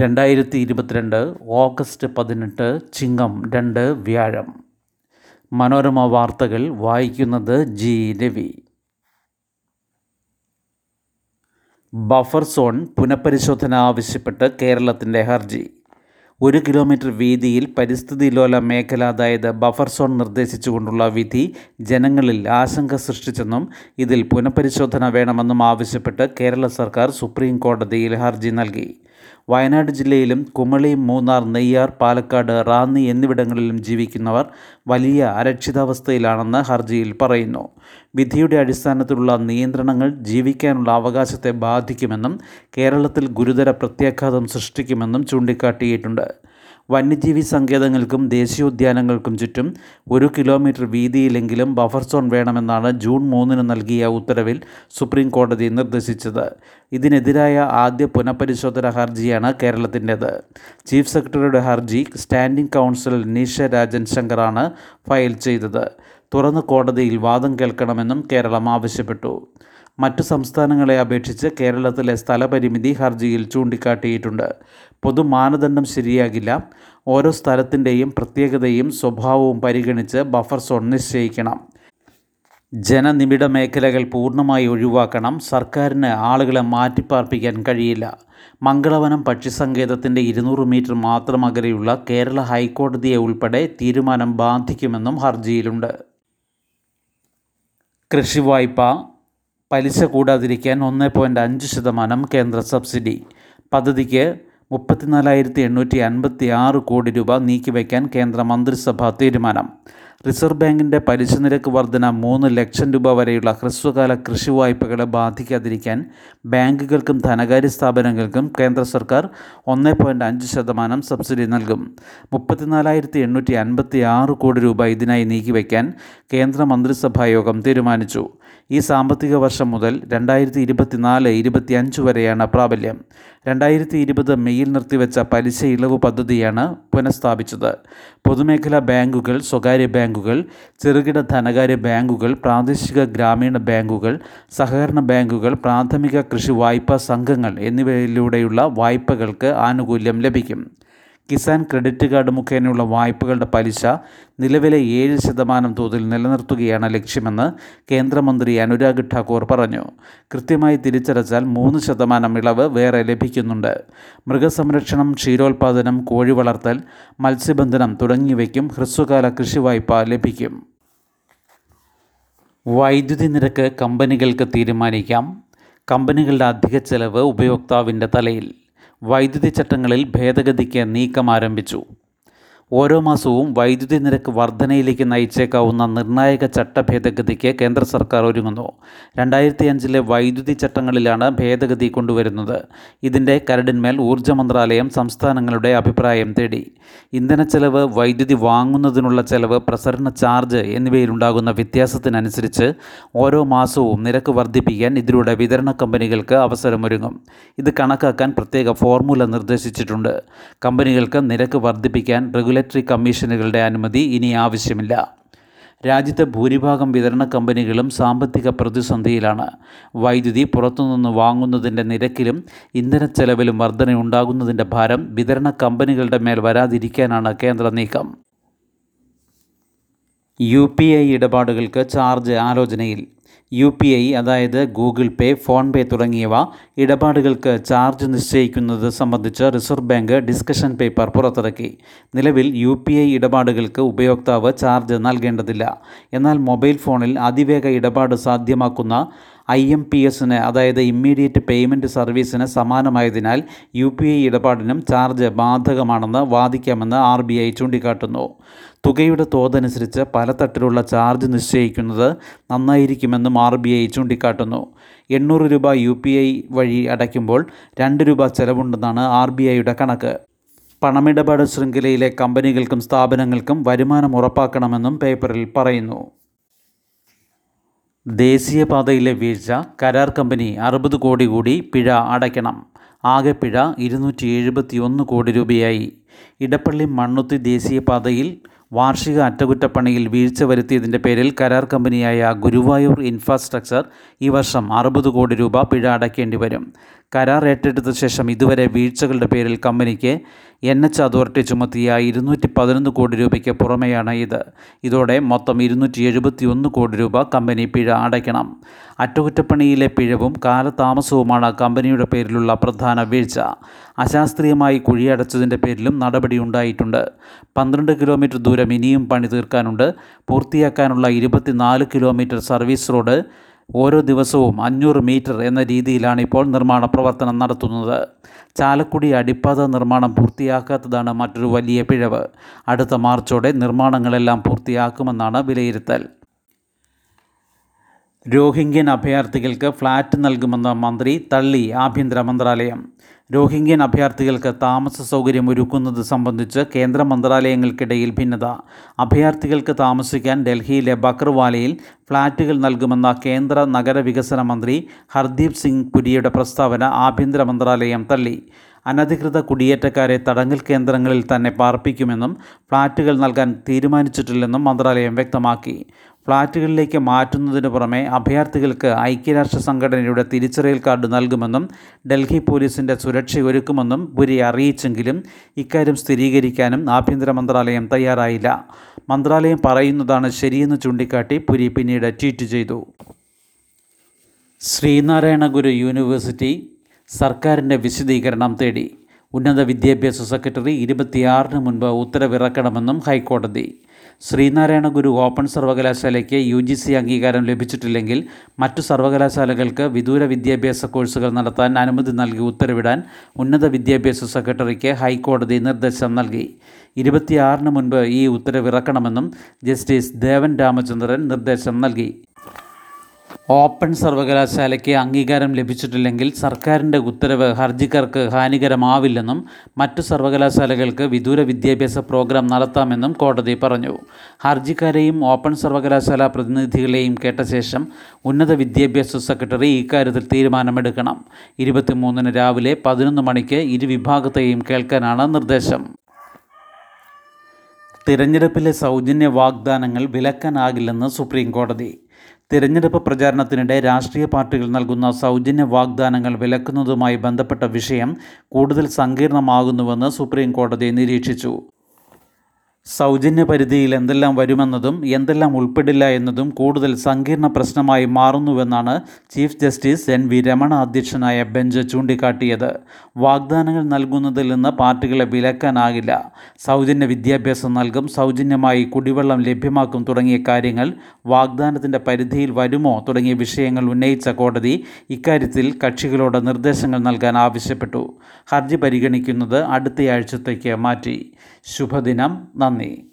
രണ്ടായിരത്തി ഇരുപത്തിരണ്ട് ഓഗസ്റ്റ് പതിനെട്ട് ചിങ്ങം രണ്ട് വ്യാഴം. മനോരമ വാർത്തകൾ വായിക്കുന്നത് ജി രവി. ബഫർ സോൺ പുനഃപരിശോധന ആവശ്യപ്പെട്ട് കേരളത്തിന്റെ ഹർജി. ഒരു കിലോമീറ്റർ വീതിയിൽ പരിസ്ഥിതി ലോല മേഖല അതായത് ബഫർ സോൺ നിർദ്ദേശിച്ചുകൊണ്ടുള്ള വിധി ജനങ്ങളിൽ ആശങ്ക സൃഷ്ടിച്ചെന്നും ഇതിൽ പുനഃപരിശോധന വേണമെന്നും ആവശ്യപ്പെട്ട് കേരള സർക്കാർ സുപ്രീം കോടതിയിൽ ഹർജി നൽകി. വയനാട് ജില്ലയിലും കുമളി മൂന്നാർ നെയ്യാർ പാലക്കാട് റാന്നി എന്നിവിടങ്ങളിലും ജീവിക്കുന്നവർ വലിയ അരക്ഷിതാവസ്ഥയിലാണെന്ന് ഹർജിയിൽ പറയുന്നു. വിധിയുടെ അടിസ്ഥാനത്തിലുള്ള നിയന്ത്രണങ്ങൾ ജീവിക്കാനുള്ള അവകാശത്തെ ബാധിക്കുമെന്നും കേരളത്തിൽ ഗുരുതര പ്രത്യാഘാതം സൃഷ്ടിക്കുമെന്നും ചൂണ്ടിക്കാട്ടിയിട്ടുണ്ട്. വന്യജീവി സങ്കേതങ്ങൾക്കും ദേശീയോദ്യാനങ്ങൾക്കും ചുറ്റും ഒരു കിലോമീറ്റർ വീതിയിലെങ്കിലും ബഫർ സോൺ വേണമെന്നാണ് ജൂൺ മൂന്നിന് നൽകിയ ഉത്തരവിൽ സുപ്രീം കോടതി നിർദ്ദേശിച്ചത്. ഇതിനെതിരായ ആദ്യ പുനഃപരിശോധന ഹർജിയാണ് കേരളത്തിന്റേത്. ചീഫ് സെക്രട്ടറിയുടെ ഹർജി സ്റ്റാൻഡിംഗ് കൗൺസിൽ നിഷ രാജൻ ശങ്കറാണ് ഫയൽ ചെയ്തത്. തുറന്ന കോടതിയിൽ വാദം കേൾക്കണമെന്നും കേരളം ആവശ്യപ്പെട്ടു. മറ്റു സംസ്ഥാനങ്ങളെ അപേക്ഷിച്ച് കേരളത്തിലെ സ്ഥലപരിമിതി ഹർജിയിൽ ചൂണ്ടിക്കാട്ടിയിട്ടുണ്ട്. പൊതു മാനദണ്ഡം ശരിയാകില്ല. ഓരോ സ്ഥലത്തിന്റെയും പ്രത്യേകതയും സ്വഭാവവും പരിഗണിച്ച് ബഫർ സോൺ നിശ്ചയിക്കണം. ജനനിബിഡ മേഖലകൾ പൂർണമായി ഒഴിവാക്കണം. സർക്കാരിന് ആളുകളെ മാറ്റിപ്പാർപ്പിക്കാൻ കഴിയില്ല. മംഗളവനം പക്ഷിസങ്കേതത്തിന്റെ ഇരുന്നൂറ് മീറ്റർ മാത്രം അകലെയുള്ള കേരള ഹൈക്കോടതിയെ ഉൾപ്പെടെ തീരുമാനം ബാധിക്കുമെന്നും ഹർജിയിലുണ്ട്. കൃഷി വായ്പ പലിശ കൂടാതിരിക്കാൻ ഒന്ന് പോയിന്റ് അഞ്ച് ശതമാനം കേന്ദ്ര സബ്സിഡി. പദ്ധതിക്ക് മുപ്പത്തിനാലായിരത്തി എണ്ണൂറ്റി അൻപത്തി ആറ് കോടി രൂപ നീക്കിവയ്ക്കാൻ കേന്ദ്ര മന്ത്രിസഭാ തീരുമാനം. റിസർവ് ബാങ്കിന്റെ പലിശ നിരക്ക് വർധന മൂന്ന് ലക്ഷം രൂപ വരെയുള്ള ഹ്രസ്വകാല കൃഷി വായ്പകളെ ബാധിക്കാതിരിക്കാൻ ബാങ്കുകൾക്കും ധനകാര്യ സ്ഥാപനങ്ങൾക്കും കേന്ദ്ര സർക്കാർ ഒന്ന് പോയിന്റ് അഞ്ച് ശതമാനം സബ്സിഡി നൽകും. മുപ്പത്തിനാലായിരത്തി എണ്ണൂറ്റി അൻപത്തി ആറ് കോടി രൂപ ഇതിനായി നീക്കിവയ്ക്കാൻ കേന്ദ്ര മന്ത്രിസഭാ യോഗം തീരുമാനിച്ചു. ഈ സാമ്പത്തിക വർഷം മുതൽ രണ്ടായിരത്തി ഇരുപത്തിനാല് ഇരുപത്തിയഞ്ച് വരെയാണ് പ്രാബല്യം. രണ്ടായിരത്തി ഇരുപത് മെയ്യിൽ നിർത്തിവെച്ച പലിശ ഇളവ് പദ്ധതിയാണ് പുനഃസ്ഥാപിച്ചത്. പൊതുമേഖലാ ബാങ്കുകൾ സ്വകാര്യ ബാങ്കുകൾ ചെറുകിട ധനകാര്യ ബാങ്കുകൾ പ്രാദേശിക ഗ്രാമീണ ബാങ്കുകൾ സഹകരണ ബാങ്കുകൾ പ്രാഥമിക കൃഷി വായ്പാ സംഘങ്ങൾ എന്നിവയിലൂടെയുള്ള വായ്പകൾക്ക് ആനുകൂല്യം ലഭിക്കും. കിസാൻ ക്രെഡിറ്റ് കാർഡ് മുഖേനയുള്ള വായ്പകളുടെ പലിശ നിലവിലെ ഏഴ് ശതമാനം തോതിൽ നിലനിർത്തുകയാണ് ലക്ഷ്യമെന്ന് കേന്ദ്രമന്ത്രി അനുരാഗ് ഠാക്കൂർ പറഞ്ഞു. കൃത്യമായി തിരിച്ചടച്ചാൽ മൂന്ന് ശതമാനം ഇളവ് വേറെ ലഭിക്കുന്നുണ്ട്. മൃഗസംരക്ഷണം ക്ഷീരോത്പാദനം കോഴി വളർത്തൽ മത്സ്യബന്ധനം തുടങ്ങിയവയ്ക്കും ഹ്രസ്വകാല കൃഷി വായ്പ ലഭിക്കും. വൈദ്യുതി നിരക്ക് കമ്പനികൾക്ക് തീരുമാനിക്കാം. കമ്പനികളുടെ അധിക ചെലവ് ഉപയോക്താവിന്റെ തലയിൽ. വൈദ്യുതി ചട്ടങ്ങളിൽ ഭേദഗതിക്ക് നീക്കം ആരംഭിച്ചു ഓരോ മാസവും വൈദ്യുതി നിരക്ക് വർധനയിലേക്ക് നയിച്ചേക്കാവുന്ന നിർണായക ചട്ട ഭേദഗതിക്ക് കേന്ദ്ര സർക്കാർ ഒരുങ്ങുന്നു. രണ്ടായിരത്തി അഞ്ചിലെ വൈദ്യുതി ചട്ടങ്ങളിലാണ് ഭേദഗതി കൊണ്ടുവരുന്നത്. ഇതിന്റെ കരടിന്മേൽ ഊർജ മന്ത്രാലയം സംസ്ഥാനങ്ങളുടെ അഭിപ്രായം തേടി. ഇന്ധന ചെലവ് വൈദ്യുതി വാങ്ങുന്നതിനുള്ള ചെലവ് പ്രസരണ ചാർജ് എന്നിവയിലുണ്ടാകുന്ന വ്യത്യാസത്തിനനുസരിച്ച് ഓരോ മാസവും നിരക്ക് വർദ്ധിപ്പിക്കാൻ ഇതിലൂടെ വിതരണ കമ്പനികൾക്ക് അവസരമൊരുങ്ങും. ഇത് കണക്കാക്കാൻ പ്രത്യേക ഫോർമുല നിർദ്ദേശിച്ചിട്ടുണ്ട്. കമ്പനികൾക്ക് നിരക്ക് വർദ്ധിപ്പിക്കാൻ റെഗുലേറ്ററി കമ്മീഷനുകളുടെ അനുമതി ഇനി ആവശ്യമില്ല. രാജ്യത്തെ ഭൂരിഭാഗം വിതരണ കമ്പനികളും സാമ്പത്തിക പ്രതിസന്ധിയിലാണ്. വൈദ്യുതി പുറത്തുനിന്ന് വാങ്ങുന്നതിന്റെ നിരക്കിലും ഇന്ധന ചെലവിലും വർധനയുണ്ടാകുന്നതിന്റെ ഭാരം വിതരണ കമ്പനികളുടെ മേൽ വരാതിരിക്കാനാണ് കേന്ദ്ര നീക്കം. യു പി ഐ ഇടപാടുകൾക്ക് ചാർജ് ആലോചനയിൽ. യു പി ഐ അതായത് ഗൂഗിൾ പേ ഫോൺ പേ തുടങ്ങിയവ ഇടപാടുകൾക്ക് ചാർജ് നിശ്ചയിക്കുന്നത് സംബന്ധിച്ച് റിസർവ് ബാങ്ക് ഡിസ്കഷൻ പേപ്പർ പുറത്തിറക്കി. നിലവിൽ യു പി ഐ ഇടപാടുകൾക്ക് ഉപയോക്താവ് ചാർജ് നൽകേണ്ടതില്ല. എന്നാൽ മൊബൈൽ ഫോണിൽ അതിവേഗ ഇടപാട് സാധ്യമാക്കുന്ന ഐ എം പി എസിന് അതായത് ഇമ്മീഡിയറ്റ് പേയ്മെന്റ് സർവീസിന് സമാനമായതിനാൽ യു പി ഐ ഇടപാടിനും ചാർജ് ബാധകമാണെന്ന് വാദിക്കാമെന്ന് ആർ ബി ഐ ചൂണ്ടിക്കാട്ടുന്നു. തുകയുടെ തോതനുസരിച്ച് പല തട്ടിലുള്ള ചാർജ് നിശ്ചയിക്കുന്നത് നന്നായിരിക്കുമെന്നും ആർ ബി ഐ ചൂണ്ടിക്കാട്ടുന്നു. എണ്ണൂറ് രൂപ യു പി ഐ വഴി അടയ്ക്കുമ്പോൾ രണ്ട് രൂപ ചെലവുണ്ടെന്നാണ് ആർ ബി ഐയുടെ കണക്ക്. പണമിടപാട് ശൃംഖലയിലെ കമ്പനികൾക്കും സ്ഥാപനങ്ങൾക്കും വരുമാനം ഉറപ്പാക്കണമെന്നും പേപ്പറിൽ പറയുന്നു. ദേശീയപാതയിലെ വീഴ്ച കരാർ കമ്പനി അറുപത് കോടി കൂടി പിഴ അടയ്ക്കണം. ആകെ പിഴ ഇരുന്നൂറ്റി എഴുപത്തി ഒന്ന് കോടി രൂപയായി. ഇടപ്പള്ളി മണ്ണുത്തി ദേശീയപാതയിൽ വാർഷിക അറ്റകുറ്റപ്പണിയിൽ വീഴ്ച വരുത്തിയതിന്റെ പേരിൽ കരാർ കമ്പനിയായ ഗുരുവായൂർ ഇൻഫ്രാസ്ട്രക്ചർ ഈ വർഷം അറുപത് കോടി രൂപ പിഴ അടയ്ക്കേണ്ടി വരും. കരാർ ഏറ്റെടുത്ത ശേഷം ഇതുവരെ വീഴ്ചകളുടെ പേരിൽ കമ്പനിക്ക് എൻ എച്ച് അതോറിറ്റി ചുമത്തിയ ഇരുന്നൂറ്റി പതിനൊന്ന് കോടി രൂപയ്ക്ക് പുറമെയാണ് ഇത്. ഇതോടെ മൊത്തം ഇരുന്നൂറ്റി എഴുപത്തി ഒന്ന് കോടി രൂപ കമ്പനി പിഴ അടയ്ക്കണം. അറ്റകുറ്റപ്പണിയിലെ പിഴവും കാലതാമസവുമാണ് കമ്പനിയുടെ പേരിലുള്ള പ്രധാന വീഴ്ച. അശാസ്ത്രീയമായി കുഴിയടച്ചതിന്റെ പേരിലും നടപടി ഉണ്ടായിട്ടുണ്ട്. പന്ത്രണ്ട് കിലോമീറ്റർ ദൂരം ഇനിയും പണി തീർക്കാനുണ്ട്. പൂർത്തിയാക്കാനുള്ള ഇരുപത്തിനാല് കിലോമീറ്റർ സർവീസ് റോഡ് ഓരോ ദിവസവും അഞ്ഞൂറ് മീറ്റർ എന്ന രീതിയിലാണ് ഇപ്പോൾ നിർമ്മാണ പ്രവർത്തനം നടത്തുന്നത്. ചാലക്കുടി അടിപ്പാത നിർമ്മാണം പൂർത്തിയാക്കാത്തതാണ് മറ്റൊരു വലിയ പിഴവ്. അടുത്ത മാർച്ചോടെ നിർമ്മാണങ്ങളെല്ലാം പൂർത്തിയാക്കുമെന്നാണ് വിലയിരുത്തൽ. രോഹിംഗ്യൻ അഭയാർത്ഥികൾക്ക് ഫ്ലാറ്റ് നൽകുമെന്ന മന്ത്രി തള്ളി ആഭ്യന്തര മന്ത്രാലയം. രോഹിംഗ്യൻ അഭയാർത്ഥികൾക്ക് താമസ സൗകര്യം ഒരുക്കുന്നത് സംബന്ധിച്ച് കേന്ദ്ര മന്ത്രാലയങ്ങൾക്കിടയിൽ ഭിന്നത. അഭയാർത്ഥികൾക്ക് താമസിക്കാൻ ഡൽഹിയിലെ ബക്രവാലയിൽ ഫ്ളാറ്റുകൾ നൽകുമെന്ന കേന്ദ്ര നഗരവികസന മന്ത്രി ഹർദീപ് സിംഗ് പുരിയുടെ പ്രസ്താവന ആഭ്യന്തര മന്ത്രാലയം തള്ളി. അനധികൃത കുടിയേറ്റക്കാരെ തടങ്കൽ കേന്ദ്രങ്ങളിൽ തന്നെ പാർപ്പിക്കുമെന്നും ഫ്ളാറ്റുകൾ നൽകാൻ തീരുമാനിച്ചിട്ടില്ലെന്നും മന്ത്രാലയം വ്യക്തമാക്കി. ഫ്ളാറ്റുകളിലേക്ക് മാറ്റുന്നതിന് പുറമെ അഭയാർത്ഥികൾക്ക് ഐക്യരാഷ്ട്ര സംഘടനയുടെ തിരിച്ചറിയൽ കാർഡ് നൽകുമെന്നും ഡൽഹി പോലീസിന്റെ സുരക്ഷ ഒരുക്കുമെന്നും പുരി അറിയിച്ചെങ്കിലും ഇക്കാര്യം സ്ഥിരീകരിക്കാനും ആഭ്യന്തര മന്ത്രാലയം തയ്യാറായില്ല. മന്ത്രാലയം പറയുന്നതാണ് ശരിയെന്ന് ചൂണ്ടിക്കാട്ടി പുരി പിന്നീട് ട്വീറ്റ് ചെയ്തു. ശ്രീനാരായണ ഗുരു യൂണിവേഴ്സിറ്റി സർക്കാരിന്റെ വിശദീകരണം തേടി. ഉന്നത വിദ്യാഭ്യാസ സെക്രട്ടറി ഇരുപത്തിയാറിന് മുൻപ് ഉത്തരവിറക്കണമെന്നും ഹൈക്കോടതി. ശ്രീനാരായണ ഗുരു ഓപ്പൺ സർവകലാശാലയ്ക്ക് യു ജി സി അംഗീകാരം ലഭിച്ചിട്ടില്ലെങ്കിൽ മറ്റു സർവകലാശാലകൾക്ക് വിദൂര വിദ്യാഭ്യാസ കോഴ്സുകൾ നടത്താൻ അനുമതി നൽകി ഉത്തരവിടാൻ ഉന്നത വിദ്യാഭ്യാസ സെക്രട്ടറിക്ക് ഹൈക്കോടതി നിർദ്ദേശം നൽകി. ഇരുപത്തിയാറിന് മുൻപ് ഈ ഉത്തരവിറക്കണമെന്നും ജസ്റ്റിസ് ദേവൻ രാമചന്ദ്രൻ നിർദ്ദേശം നൽകി. ഓപ്പൺ സർവകലാശാലയ്ക്ക് അംഗീകാരം ലഭിച്ചിട്ടില്ലെങ്കിൽ സർക്കാരിന്റെ ഉത്തരവ് ഹർജിക്കാർക്ക് ഹാനികരമാവില്ലെന്നും മറ്റു സർവകലാശാലകൾക്ക് വിദൂര വിദ്യാഭ്യാസ പ്രോഗ്രാം നടത്താമെന്നും കോടതി പറഞ്ഞു. ഹർജിക്കാരെയും ഓപ്പൺ സർവകലാശാല പ്രതിനിധികളെയും കേട്ട ശേഷം ഉന്നത വിദ്യാഭ്യാസ സെക്രട്ടറി ഇക്കാര്യത്തിൽ തീരുമാനമെടുക്കണം. ഇരുപത്തിമൂന്നിന് രാവിലെ പതിനൊന്ന് മണിക്ക് ഇരുവിഭാഗത്തെയും കേൾക്കാനാണ് നിർദ്ദേശം. തിരഞ്ഞെടുപ്പിലെ സൗജന്യ വാഗ്ദാനങ്ങൾ വിലക്കാനാകില്ലെന്ന് സുപ്രീം കോടതി തിരഞ്ഞെടുപ്പ് പ്രചാരണത്തിനിടെ രാഷ്ട്രീയ പാർട്ടികൾ നൽകുന്ന സൗജന്യ വാഗ്ദാനങ്ങൾ വിലക്കുന്നതുമായി ബന്ധപ്പെട്ട വിഷയം കൂടുതൽ സങ്കീർണമാകുന്നുവെന്ന് സുപ്രീം കോടതി നിരീക്ഷിച്ചു. സൗജന്യ പരിധിയിൽ എന്തെല്ലാം വരുമെന്നതും എന്തെല്ലാം ഉൾപ്പെടില്ല എന്നതും കൂടുതൽ സങ്കീർണ പ്രശ്നമായി മാറുന്നുവെന്നാണ് chief justice N V Ramana അധ്യക്ഷനായ ബെഞ്ച് ചൂണ്ടിക്കാട്ടിയത്. വാഗ്ദാനങ്ങൾ നൽകുന്നതിൽ നിന്ന് പാർട്ടികളെ വിലക്കാനാകില്ല. സൗജന്യ വിദ്യാഭ്യാസം നൽകും സൗജന്യമായി കുടിവെള്ളം ലഭ്യമാക്കും തുടങ്ങിയ കാര്യങ്ങൾ വാഗ്ദാനത്തിന്റെ പരിധിയിൽ വരുമോ തുടങ്ങിയ വിഷയങ്ങൾ ഉന്നയിച്ച കോടതി ഇക്കാര്യത്തിൽ കക്ഷികളോട് നിർദ്ദേശങ്ങൾ നൽകാൻ ആവശ്യപ്പെട്ടു. ഹർജി പരിഗണിക്കുന്നത് അടുത്തയാഴ്ചത്തേക്ക് മാറ്റി. ശുഭദിനം നന്ദി. me.